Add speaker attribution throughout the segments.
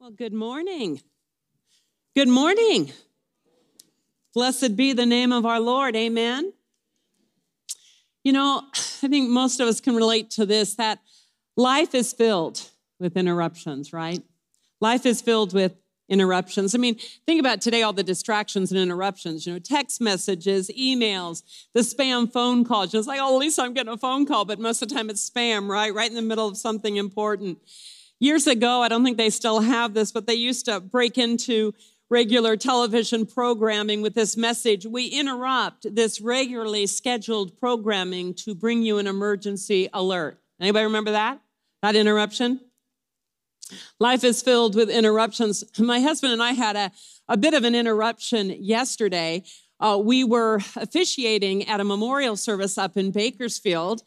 Speaker 1: Well, good morning. Good morning. Blessed be the name of our Lord. Amen. You know, I think most of us can relate to this that life is filled with interruptions, right? Life is filled with interruptions. I mean, think about today all the distractions and interruptions, you know, text messages, emails, the spam phone calls. It's like, oh, at least I'm getting a phone call, but most of the time it's spam, right? Right in the middle of something important. Years ago, I don't think they still have this, but they used to break into regular television programming with this message. We interrupt this regularly scheduled programming to bring you an emergency alert. Anybody remember that? That interruption? Life is filled with interruptions. My husband and I had a, a bit of an interruption yesterday. Uh, we were officiating at a memorial service up in Bakersfield,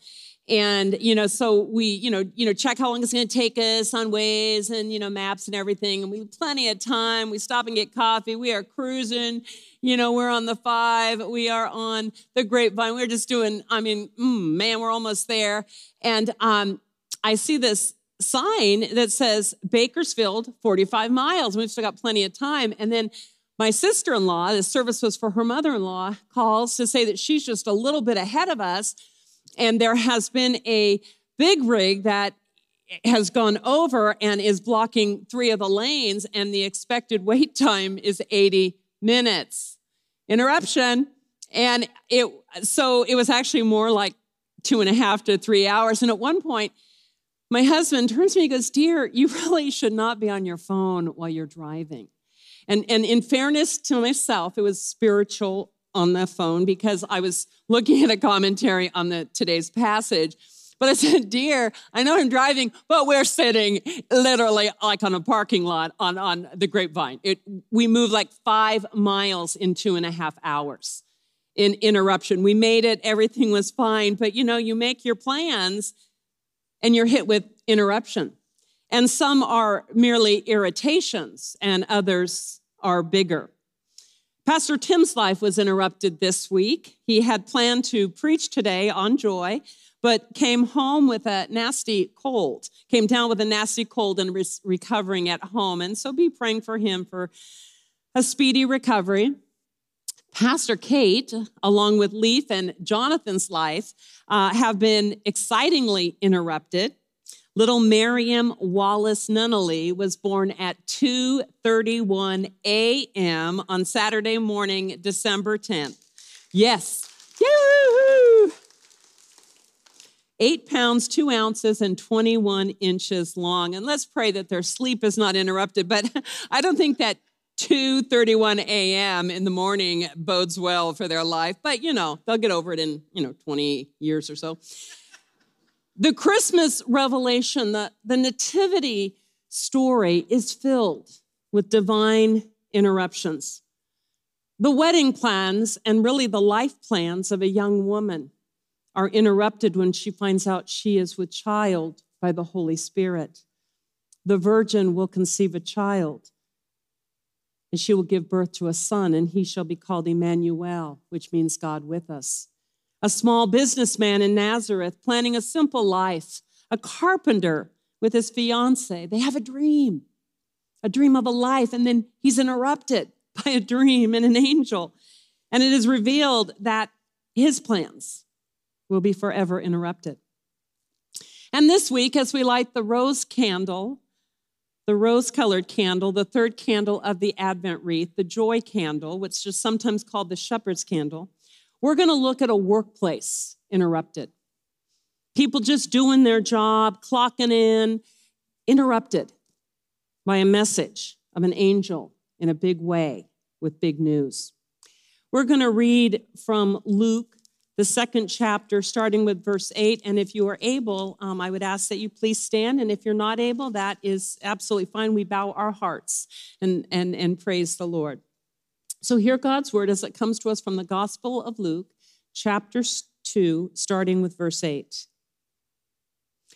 Speaker 1: and you know so we you know you know check how long it's going to take us on Waze and you know maps and everything. And we have plenty of time. We stop and get coffee. We are cruising. You know we're on the five. We are on the grapevine. We're just doing i mean mm, man we're almost there. And um, i see this sign that says bakersfield 45 miles. We've still got plenty of time. And then my sister-in-law the service was for her mother-in-law calls to say that she's just a little bit ahead of us and there has been a big rig that has gone over and is blocking three of the lanes, and the expected wait time is 80 minutes. Interruption. And it so it was actually more like two and a half to three hours. And at one point, my husband turns to me and goes, Dear, you really should not be on your phone while you're driving. And, and in fairness to myself, it was spiritual on the phone because I was looking at a commentary on the today's passage. But I said, Dear, I know I'm driving, but we're sitting literally like on a parking lot on, on the grapevine. It, we moved like five miles in two and a half hours in interruption. We made it, everything was fine. But you know, you make your plans and you're hit with interruption. And some are merely irritations, and others are bigger. Pastor Tim's life was interrupted this week. He had planned to preach today on joy, but came home with a nasty cold, came down with a nasty cold and was recovering at home. And so be praying for him for a speedy recovery. Pastor Kate, along with Leaf and Jonathan's life, uh, have been excitingly interrupted. Little Miriam Wallace Nunnally was born at 2:31 a.m. on Saturday morning, December 10th. Yes. Yahoo! Eight pounds, two ounces, and 21 inches long. And let's pray that their sleep is not interrupted. But I don't think that 2:31 a.m. in the morning bodes well for their life. But you know, they'll get over it in, you know, 20 years or so. The Christmas revelation, the, the nativity story is filled with divine interruptions. The wedding plans and really the life plans of a young woman are interrupted when she finds out she is with child by the Holy Spirit. The virgin will conceive a child, and she will give birth to a son, and he shall be called Emmanuel, which means God with us a small businessman in Nazareth planning a simple life, a carpenter with his fiance. They have a dream, a dream of a life, and then he's interrupted by a dream and an angel. And it is revealed that his plans will be forever interrupted. And this week, as we light the rose candle, the rose colored candle, the third candle of the Advent wreath, the joy candle, which is sometimes called the shepherd's candle, we're going to look at a workplace interrupted. People just doing their job, clocking in, interrupted by a message of an angel in a big way with big news. We're going to read from Luke, the second chapter, starting with verse 8. And if you are able, um, I would ask that you please stand. And if you're not able, that is absolutely fine. We bow our hearts and, and, and praise the Lord. So, hear God's word as it comes to us from the Gospel of Luke, chapter 2, starting with verse 8.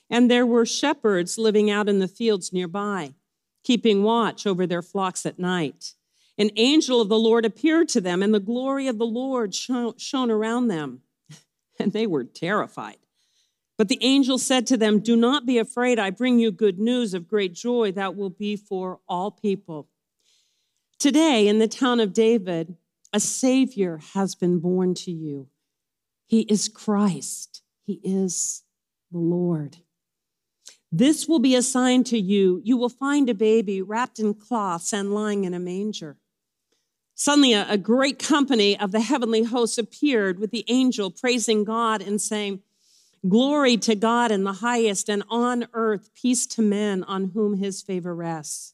Speaker 1: And there were shepherds living out in the fields nearby, keeping watch over their flocks at night. An angel of the Lord appeared to them, and the glory of the Lord shone around them, and they were terrified. But the angel said to them, Do not be afraid. I bring you good news of great joy that will be for all people. Today, in the town of David, a Savior has been born to you. He is Christ, He is the Lord. This will be a sign to you. You will find a baby wrapped in cloths and lying in a manger. Suddenly, a, a great company of the heavenly hosts appeared with the angel, praising God and saying, Glory to God in the highest, and on earth peace to men on whom his favor rests.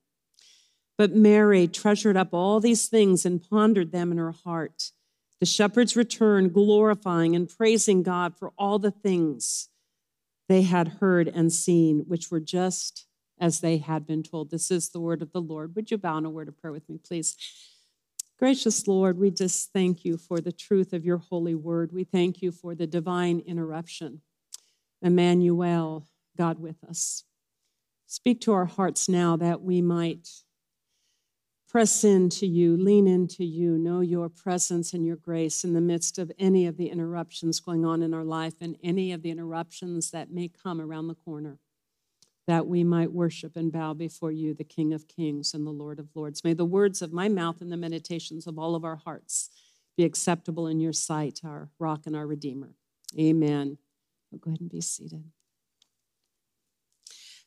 Speaker 1: But Mary treasured up all these things and pondered them in her heart. The shepherds returned, glorifying and praising God for all the things they had heard and seen, which were just as they had been told. This is the word of the Lord. Would you bow in a word of prayer with me, please? Gracious Lord, we just thank you for the truth of your holy word. We thank you for the divine interruption. Emmanuel, God with us. Speak to our hearts now that we might press into you, lean into you, know your presence and your grace in the midst of any of the interruptions going on in our life and any of the interruptions that may come around the corner, that we might worship and bow before you, the King of Kings and the Lord of Lords. May the words of my mouth and the meditations of all of our hearts be acceptable in your sight, our rock and our Redeemer. Amen. go ahead and be seated.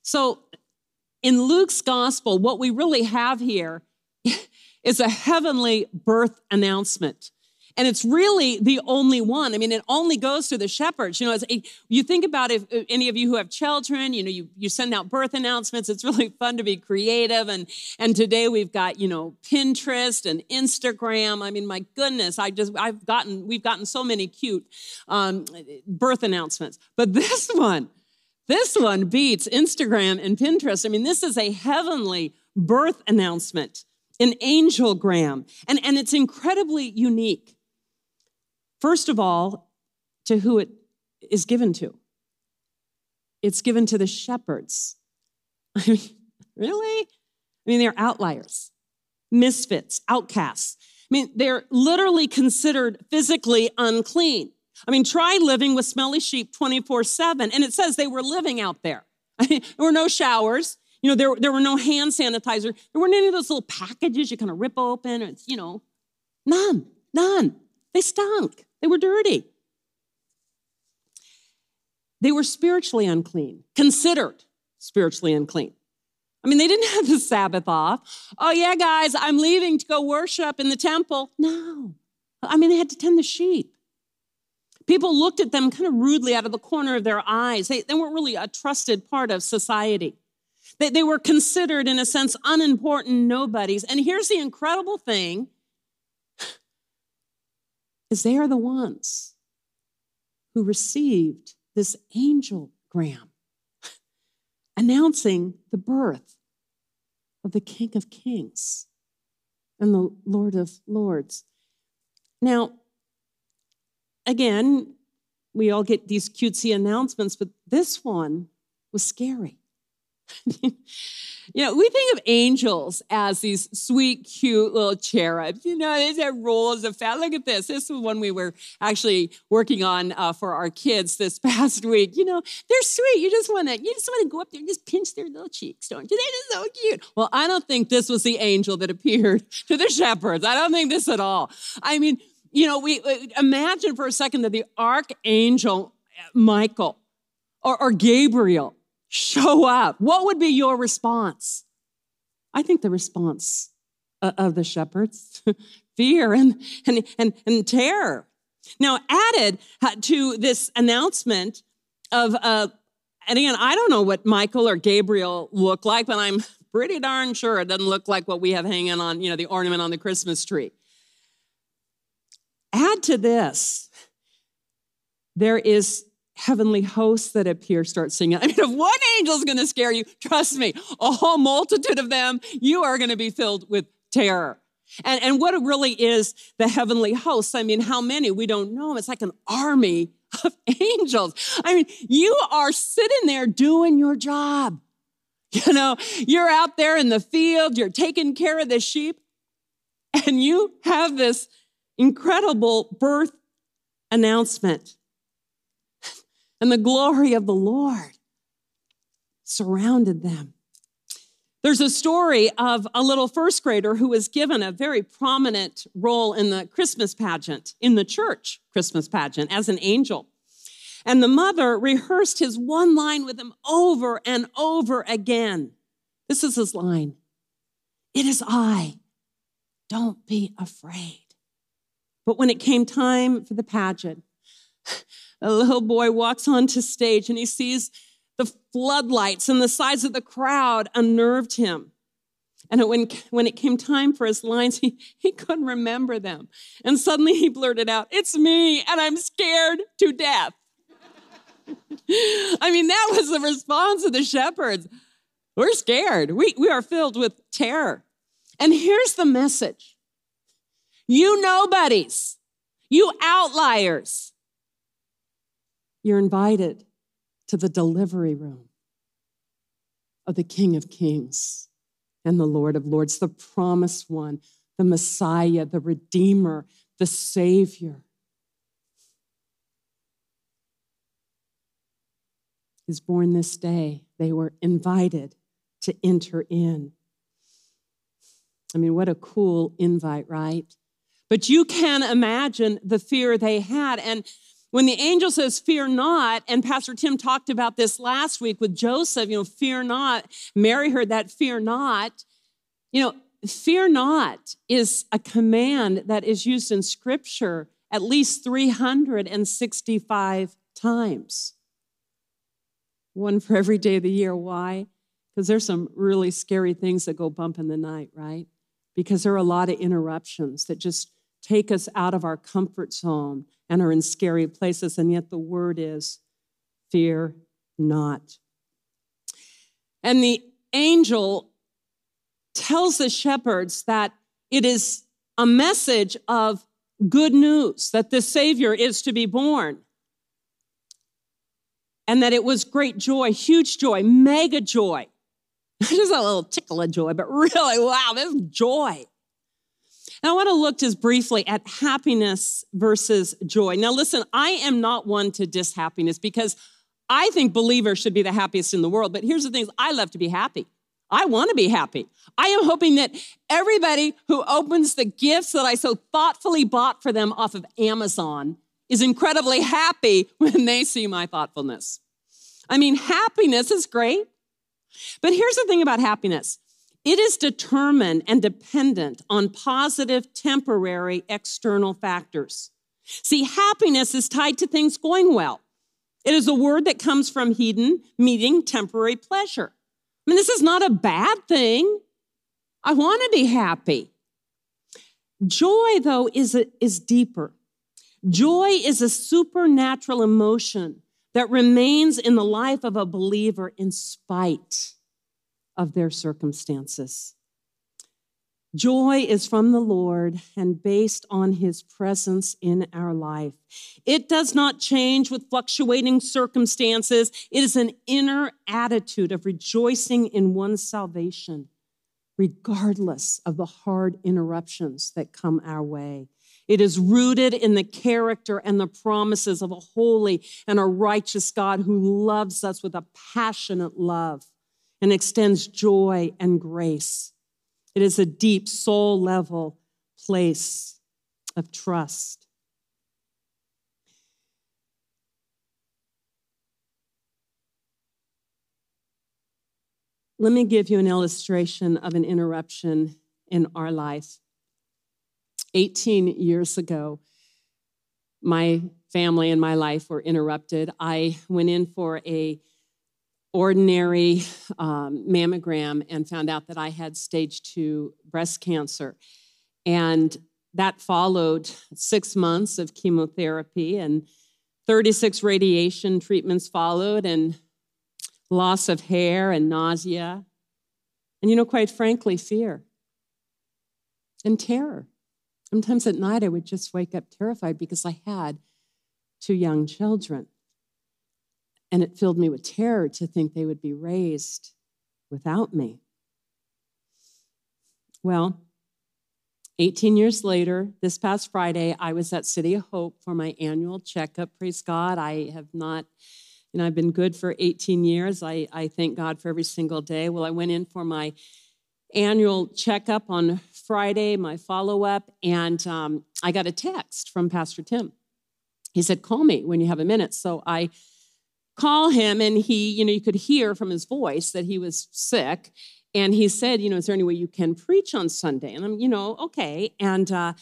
Speaker 1: So, in Luke's gospel, what we really have here is a heavenly birth announcement. And it's really the only one. I mean, it only goes to the shepherds. You know, a, you think about if any of you who have children, you know, you, you send out birth announcements. It's really fun to be creative. And, and today we've got, you know, Pinterest and Instagram. I mean, my goodness, I just, I've gotten, we've gotten so many cute um, birth announcements. But this one, this one beats Instagram and Pinterest. I mean, this is a heavenly birth announcement an angelgram, and, and it's incredibly unique. First of all, to who it is given to. It's given to the shepherds. I mean, really? I mean, they're outliers, misfits, outcasts. I mean, they're literally considered physically unclean. I mean, try living with smelly sheep 24 7. And it says they were living out there. there were no showers. You know, there, there were no hand sanitizer. There weren't any of those little packages you kind of rip open. It's, you know, none, none. They stunk. They were dirty. They were spiritually unclean, considered spiritually unclean. I mean, they didn't have the Sabbath off. Oh, yeah, guys, I'm leaving to go worship in the temple. No. I mean, they had to tend the sheep. People looked at them kind of rudely out of the corner of their eyes. They, they weren't really a trusted part of society. They, they were considered, in a sense, unimportant nobodies. And here's the incredible thing is they are the ones who received this angel gram announcing the birth of the King of Kings and the Lord of Lords. Now, again, we all get these cutesy announcements, but this one was scary. you know, we think of angels as these sweet, cute little cherubs. You know, they have rolls of fat. Look at this. This was one we were actually working on uh, for our kids this past week. You know, they're sweet. You just want to, you just want to go up there and just pinch their little cheeks, don't you? They're so cute. Well, I don't think this was the angel that appeared to the shepherds. I don't think this at all. I mean, you know, we uh, imagine for a second that the archangel Michael or, or Gabriel show up, what would be your response? I think the response of the shepherds fear and, and, and, and terror. Now, added to this announcement of, uh, and again, I don't know what Michael or Gabriel look like, but I'm pretty darn sure it doesn't look like what we have hanging on, you know, the ornament on the Christmas tree. Add to this, there is heavenly hosts that appear start singing. I mean, if one angel's going to scare you, trust me, a whole multitude of them, you are going to be filled with terror. And, and what really is the heavenly hosts? I mean, how many? We don't know. It's like an army of angels. I mean, you are sitting there doing your job. You know, you're out there in the field, you're taking care of the sheep, and you have this incredible birth announcement. And the glory of the Lord surrounded them. There's a story of a little first grader who was given a very prominent role in the Christmas pageant, in the church Christmas pageant, as an angel. And the mother rehearsed his one line with him over and over again. This is his line It is I. Don't be afraid. But when it came time for the pageant, a little boy walks onto stage and he sees the floodlights and the size of the crowd unnerved him. And when, when it came time for his lines, he, he couldn't remember them. And suddenly he blurted out, It's me, and I'm scared to death. I mean, that was the response of the shepherds. We're scared. We, we are filled with terror. And here's the message you nobodies, you outliers, you're invited to the delivery room of the King of Kings and the Lord of Lords, the promised one, the Messiah, the Redeemer, the Savior. is born this day. They were invited to enter in. I mean, what a cool invite, right? But you can imagine the fear they had. And when the angel says, Fear not, and Pastor Tim talked about this last week with Joseph, you know, fear not. Mary heard that, fear not. You know, fear not is a command that is used in scripture at least 365 times one for every day of the year. Why? Because there's some really scary things that go bump in the night, right? Because there are a lot of interruptions that just take us out of our comfort zone and are in scary places. And yet the word is fear not. And the angel tells the shepherds that it is a message of good news that the Savior is to be born and that it was great joy, huge joy, mega joy. Just a little tickle of joy, but really, wow, this joy. Now, I want to look just briefly at happiness versus joy. Now, listen, I am not one to diss happiness because I think believers should be the happiest in the world. But here's the thing I love to be happy. I want to be happy. I am hoping that everybody who opens the gifts that I so thoughtfully bought for them off of Amazon is incredibly happy when they see my thoughtfulness. I mean, happiness is great. But here's the thing about happiness it is determined and dependent on positive, temporary, external factors. See, happiness is tied to things going well. It is a word that comes from hedon, meaning temporary pleasure. I mean, this is not a bad thing. I want to be happy. Joy, though, is, is deeper. Joy is a supernatural emotion that remains in the life of a believer in spite of their circumstances. Joy is from the Lord and based on his presence in our life. It does not change with fluctuating circumstances. It is an inner attitude of rejoicing in one's salvation, regardless of the hard interruptions that come our way. It is rooted in the character and the promises of a holy and a righteous God who loves us with a passionate love and extends joy and grace. It is a deep soul level place of trust. Let me give you an illustration of an interruption in our life. 18 years ago, my family and my life were interrupted. I went in for a ordinary um, mammogram and found out that I had stage two breast cancer. And that followed six months of chemotherapy and 36 radiation treatments followed, and loss of hair and nausea. And, you know, quite frankly, fear and terror. Sometimes at night I would just wake up terrified because I had two young children. And it filled me with terror to think they would be raised without me. Well, 18 years later, this past Friday, I was at City of Hope for my annual checkup. Praise God. I have not, you know, I've been good for 18 years. I, I thank God for every single day. Well, I went in for my annual checkup on Friday, my follow up, and um, I got a text from Pastor Tim. He said, Call me when you have a minute. So I call him, and he, you know, you could hear from his voice that he was sick. And he said, you know, is there any way you can preach on Sunday? And I'm, you know, okay. And uh,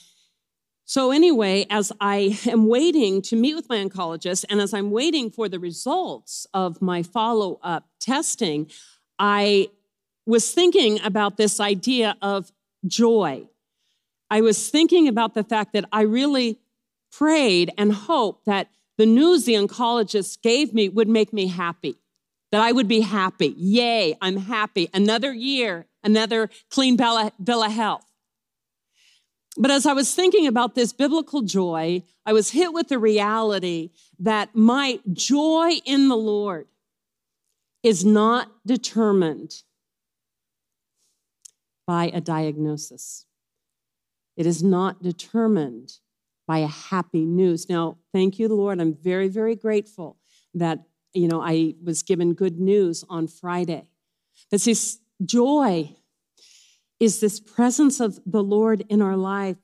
Speaker 1: so, anyway, as I am waiting to meet with my oncologist and as I'm waiting for the results of my follow up testing, I was thinking about this idea of joy. I was thinking about the fact that I really prayed and hoped that the news the oncologist gave me would make me happy that I would be happy. Yay, I'm happy. Another year, another clean bill of health. But as I was thinking about this biblical joy, I was hit with the reality that my joy in the Lord is not determined by a diagnosis. It is not determined by a happy news. Now, thank you, Lord. I'm very, very grateful that you know, I was given good news on Friday. But this joy is this presence of the Lord in our life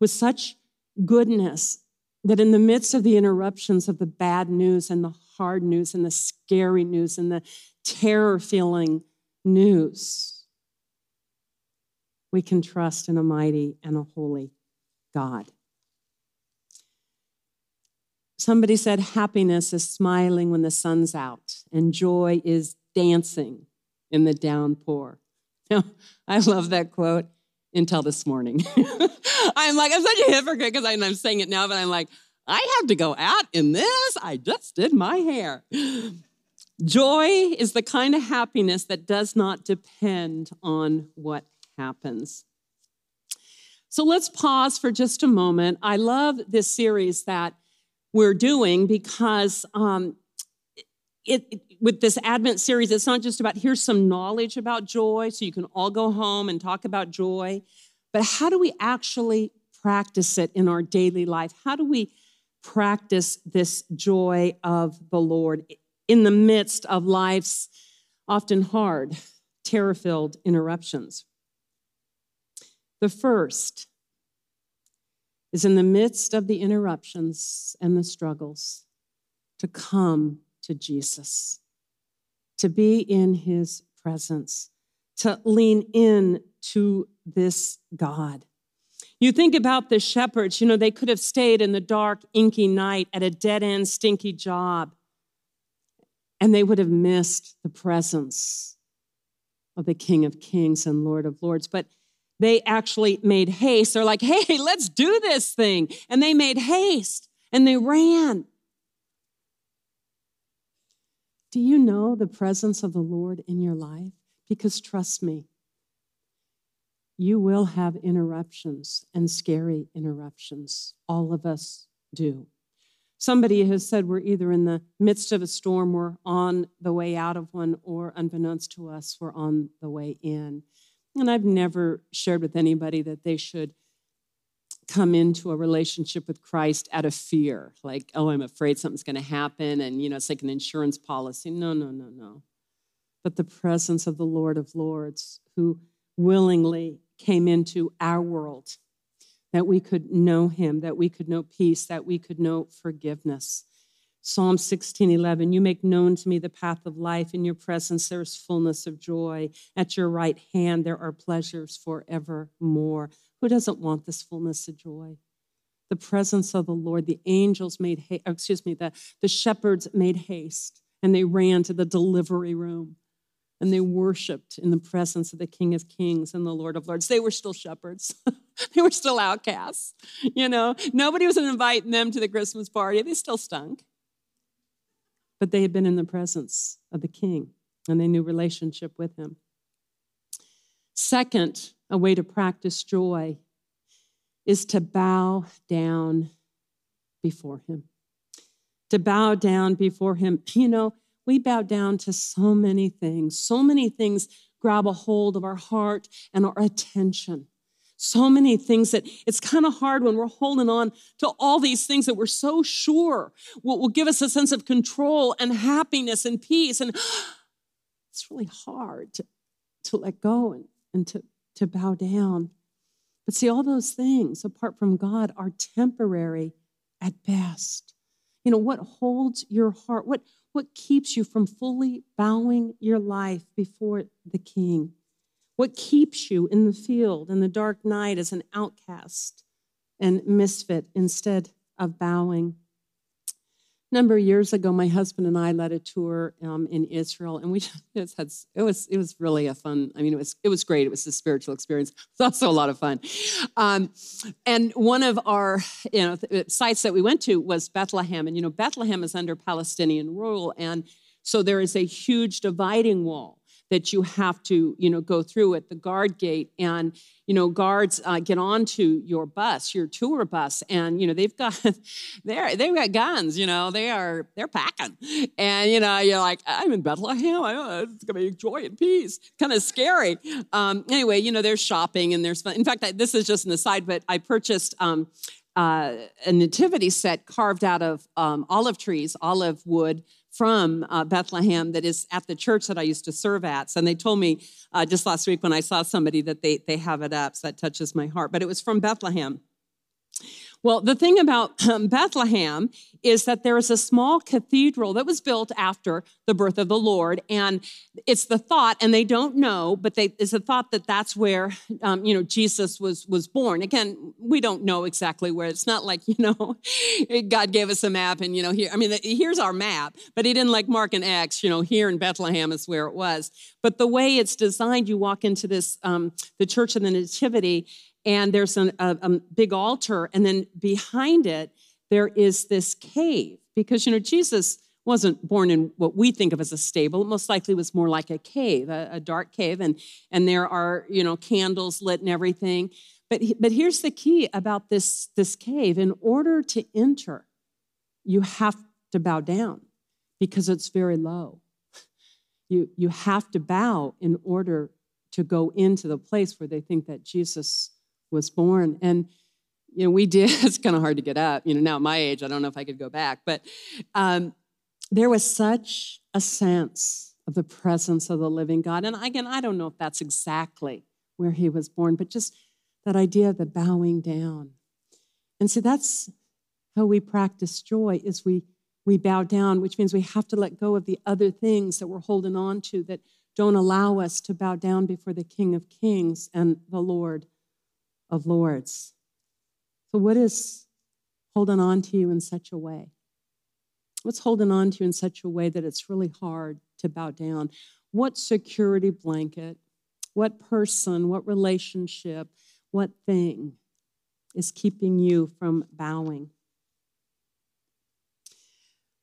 Speaker 1: with such goodness that in the midst of the interruptions of the bad news and the hard news and the scary news and the terror feeling news, we can trust in a mighty and a holy God. Somebody said happiness is smiling when the sun's out, and joy is dancing in the downpour. I love that quote until this morning. I'm like, I'm such a hypocrite because I'm saying it now, but I'm like, I have to go out in this. I just did my hair. Joy is the kind of happiness that does not depend on what happens. So let's pause for just a moment. I love this series that we're doing because um, it, it, with this Advent series, it's not just about here's some knowledge about joy so you can all go home and talk about joy, but how do we actually practice it in our daily life? How do we practice this joy of the Lord in the midst of life's often hard, terror filled interruptions? The first is in the midst of the interruptions and the struggles to come to Jesus, to be in his presence, to lean in to this God. You think about the shepherds, you know, they could have stayed in the dark, inky night at a dead end, stinky job, and they would have missed the presence of the King of Kings and Lord of Lords. But they actually made haste. They're like, hey, let's do this thing. And they made haste and they ran. Do you know the presence of the Lord in your life? Because trust me, you will have interruptions and scary interruptions. All of us do. Somebody has said we're either in the midst of a storm, we're on the way out of one, or unbeknownst to us, we're on the way in. And I've never shared with anybody that they should come into a relationship with Christ out of fear, like, oh, I'm afraid something's going to happen. And, you know, it's like an insurance policy. No, no, no, no. But the presence of the Lord of Lords, who willingly came into our world, that we could know him, that we could know peace, that we could know forgiveness. Psalm 16, 11, you make known to me the path of life. In your presence, there is fullness of joy. At your right hand, there are pleasures forevermore. Who doesn't want this fullness of joy? The presence of the Lord, the angels made haste, oh, excuse me, the, the shepherds made haste and they ran to the delivery room and they worshiped in the presence of the King of Kings and the Lord of Lords. They were still shepherds. they were still outcasts. You know, nobody was inviting them to the Christmas party. They still stunk. But they had been in the presence of the King and they knew relationship with him. Second, a way to practice joy is to bow down before him. To bow down before him. You know, we bow down to so many things. So many things grab a hold of our heart and our attention. So many things that it's kind of hard when we're holding on to all these things that we're so sure will, will give us a sense of control and happiness and peace. And it's really hard to, to let go and, and to, to bow down. But see, all those things apart from God are temporary at best. You know, what holds your heart? What, what keeps you from fully bowing your life before the King? What keeps you in the field in the dark night as an outcast and misfit instead of bowing? A number of years ago, my husband and I led a tour um, in Israel, and we just had it was it was really a fun. I mean, it was it was great. It was a spiritual experience. It's also a lot of fun. Um, and one of our you know sites that we went to was Bethlehem, and you know Bethlehem is under Palestinian rule, and so there is a huge dividing wall that you have to, you know, go through at the guard gate. And, you know, guards uh, get onto your bus, your tour bus, and, you know, they've got, they're, they've got guns, you know, they are, they're packing. And, you know, you're like, I'm in Bethlehem. I know, it's going to be joy and peace. Kind of scary. Um, anyway, you know, there's shopping and there's fun. In fact, I, this is just an aside, but I purchased, um, uh, a nativity set carved out of um, olive trees, olive wood, from uh, Bethlehem that is at the church that I used to serve at. And they told me uh, just last week when I saw somebody that they, they have it up. So that touches my heart. But it was from Bethlehem. Well, the thing about um, Bethlehem is that there is a small cathedral that was built after the birth of the Lord, and it's the thought, and they don't know, but they, it's a thought that that's where um, you know Jesus was was born. Again, we don't know exactly where. It's not like you know God gave us a map, and you know here. I mean, here's our map, but He didn't like mark an X. You know, here in Bethlehem is where it was. But the way it's designed, you walk into this um, the Church of the Nativity, and there's an, a, a big altar, and then behind it there is this cave because you know Jesus wasn't born in what we think of as a stable. It most likely was more like a cave, a, a dark cave, and and there are you know candles lit and everything. But but here's the key about this this cave: in order to enter, you have to bow down because it's very low. You you have to bow in order to go into the place where they think that Jesus was born. And, you know, we did, it's kind of hard to get up. You know, now at my age, I don't know if I could go back, but um, there was such a sense of the presence of the living God. And again, I don't know if that's exactly where he was born, but just that idea of the bowing down. And so that's how we practice joy is we we bow down, which means we have to let go of the other things that we're holding on to that don't allow us to bow down before the King of Kings and the Lord of Lords. So, what is holding on to you in such a way? What's holding on to you in such a way that it's really hard to bow down? What security blanket, what person, what relationship, what thing is keeping you from bowing?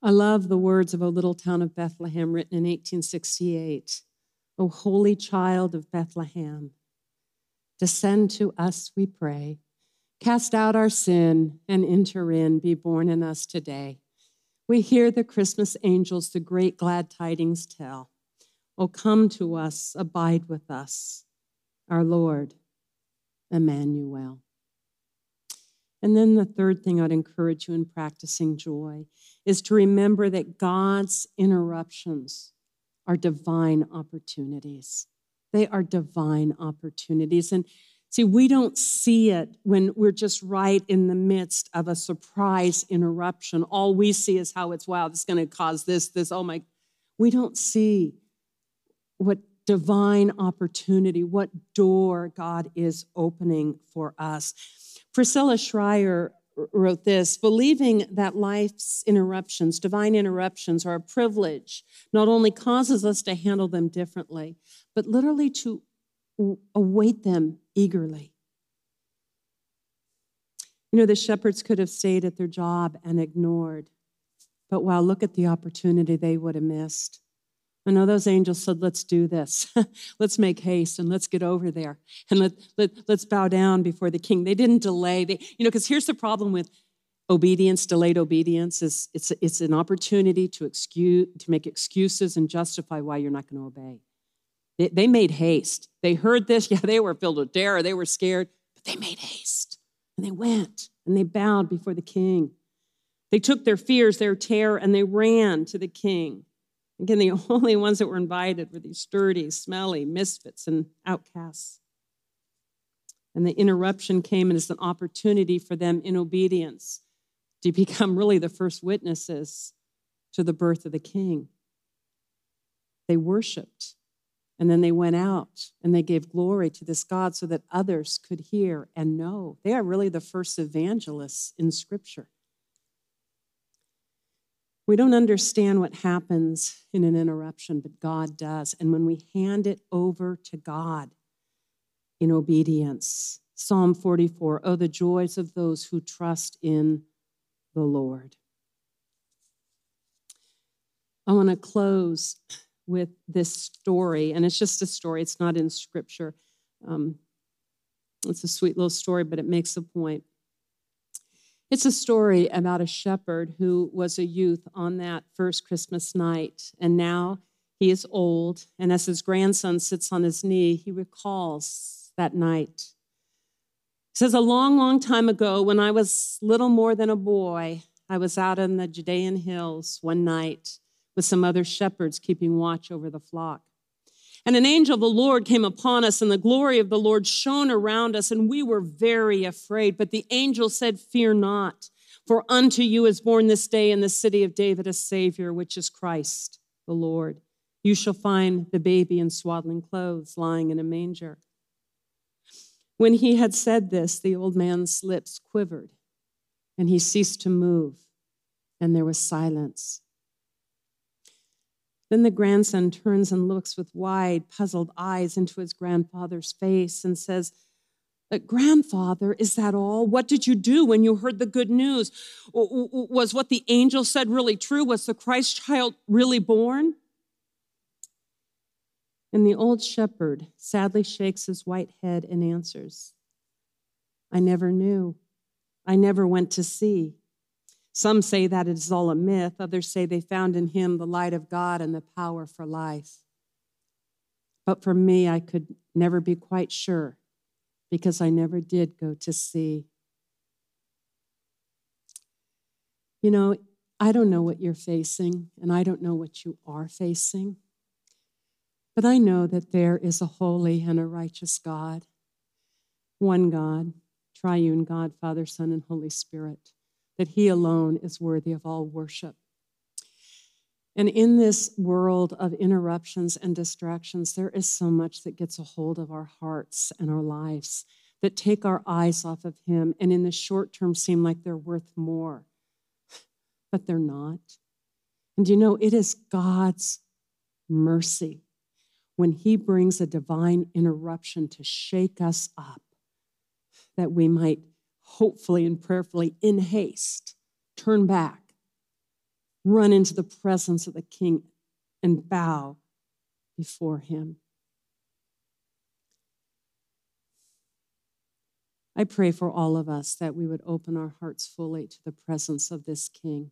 Speaker 1: I love the words of a little town of Bethlehem written in 1868. O holy child of Bethlehem, Descend to us, we pray. Cast out our sin and enter in, be born in us today. We hear the Christmas angels the great glad tidings tell. Oh, come to us, abide with us, our Lord, Emmanuel. And then the third thing I'd encourage you in practicing joy is to remember that God's interruptions are divine opportunities. They are divine opportunities. And see, we don't see it when we're just right in the midst of a surprise interruption. All we see is how it's, wow, this is going to cause this, this, oh my. We don't see what divine opportunity, what door God is opening for us. Priscilla Shirer wrote this believing that life's interruptions, divine interruptions, are a privilege, not only causes us to handle them differently, but literally to await them eagerly. You know, the shepherds could have stayed at their job and ignored, but wow, look at the opportunity they would have missed. I know those angels said, let's do this. let's make haste and let's get over there and let, let, let's bow down before the king. They didn't delay. They, you know, because here's the problem with obedience, delayed obedience is it's, it's an opportunity to excuse, to make excuses and justify why you're not going to obey. They, they made haste. They heard this. Yeah, they were filled with terror. They were scared, but they made haste and they went and they bowed before the king. They took their fears, their terror, and they ran to the king. Again, the only ones that were invited were these dirty, smelly misfits and outcasts. And the interruption came as an opportunity for them in obedience to become really the first witnesses to the birth of the king. They worshiped and then they went out and they gave glory to this God so that others could hear and know. They are really the first evangelists in Scripture. We don't understand what happens in an interruption, but God does. And when we hand it over to God in obedience, Psalm 44 Oh, the joys of those who trust in the Lord. I want to close with this story, and it's just a story, it's not in scripture. Um, it's a sweet little story, but it makes a point. It's a story about a shepherd who was a youth on that first Christmas night, and now he is old. And as his grandson sits on his knee, he recalls that night. He says, A long, long time ago, when I was little more than a boy, I was out in the Judean hills one night with some other shepherds keeping watch over the flock. And an angel of the Lord came upon us, and the glory of the Lord shone around us, and we were very afraid. But the angel said, Fear not, for unto you is born this day in the city of David a Savior, which is Christ the Lord. You shall find the baby in swaddling clothes, lying in a manger. When he had said this, the old man's lips quivered, and he ceased to move, and there was silence. Then the grandson turns and looks with wide, puzzled eyes into his grandfather's face and says, but Grandfather, is that all? What did you do when you heard the good news? Was what the angel said really true? Was the Christ child really born? And the old shepherd sadly shakes his white head and answers, I never knew. I never went to see. Some say that it is all a myth. Others say they found in him the light of God and the power for life. But for me, I could never be quite sure because I never did go to see. You know, I don't know what you're facing, and I don't know what you are facing. But I know that there is a holy and a righteous God, one God, triune God, Father, Son, and Holy Spirit that He alone is worthy of all worship. And in this world of interruptions and distractions, there is so much that gets a hold of our hearts and our lives that take our eyes off of Him and in the short term seem like they're worth more, but they're not. And you know, it is God's mercy when He brings a divine interruption to shake us up that we might hopefully and prayerfully, in haste, turn back, run into the presence of the King, and bow before him. I pray for all of us that we would open our hearts fully to the presence of this King,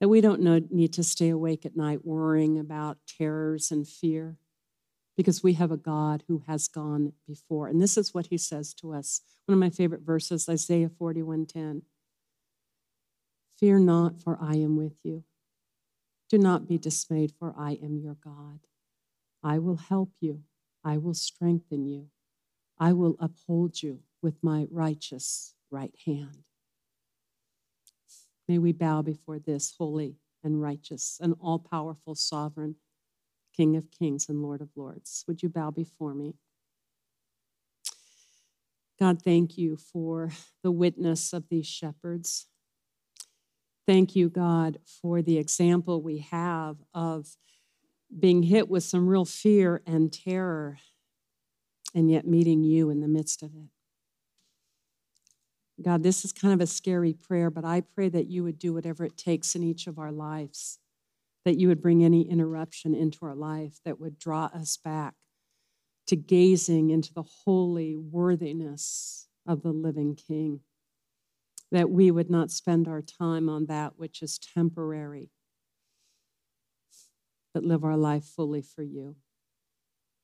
Speaker 1: that we don't need to stay awake at night worrying about terrors and fear, because we have a God who has gone before. And this is what he says to us. One of my favorite verses, Isaiah 41:10. Fear not, for I am with you. Do not be dismayed, for I am your God. I will help you. I will strengthen you. I will uphold you with my righteous right hand. May we bow before this holy and righteous and all powerful sovereign King of kings and Lord of lords. Would you bow before me? God, thank you for the witness of these shepherds. Thank you, God, for the example we have of being hit with some real fear and terror, and yet meeting you in the midst of it. God, this is kind of a scary prayer, but I pray that you would do whatever it takes in each of our lives, that you would bring any interruption into our life that would draw us back to gazing into the holy worthiness of the living King, that we would not spend our time on that which is temporary, but live our life fully for you.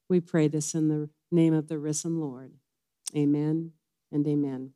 Speaker 1: We pray this in the name of the risen Lord. Amen and amen.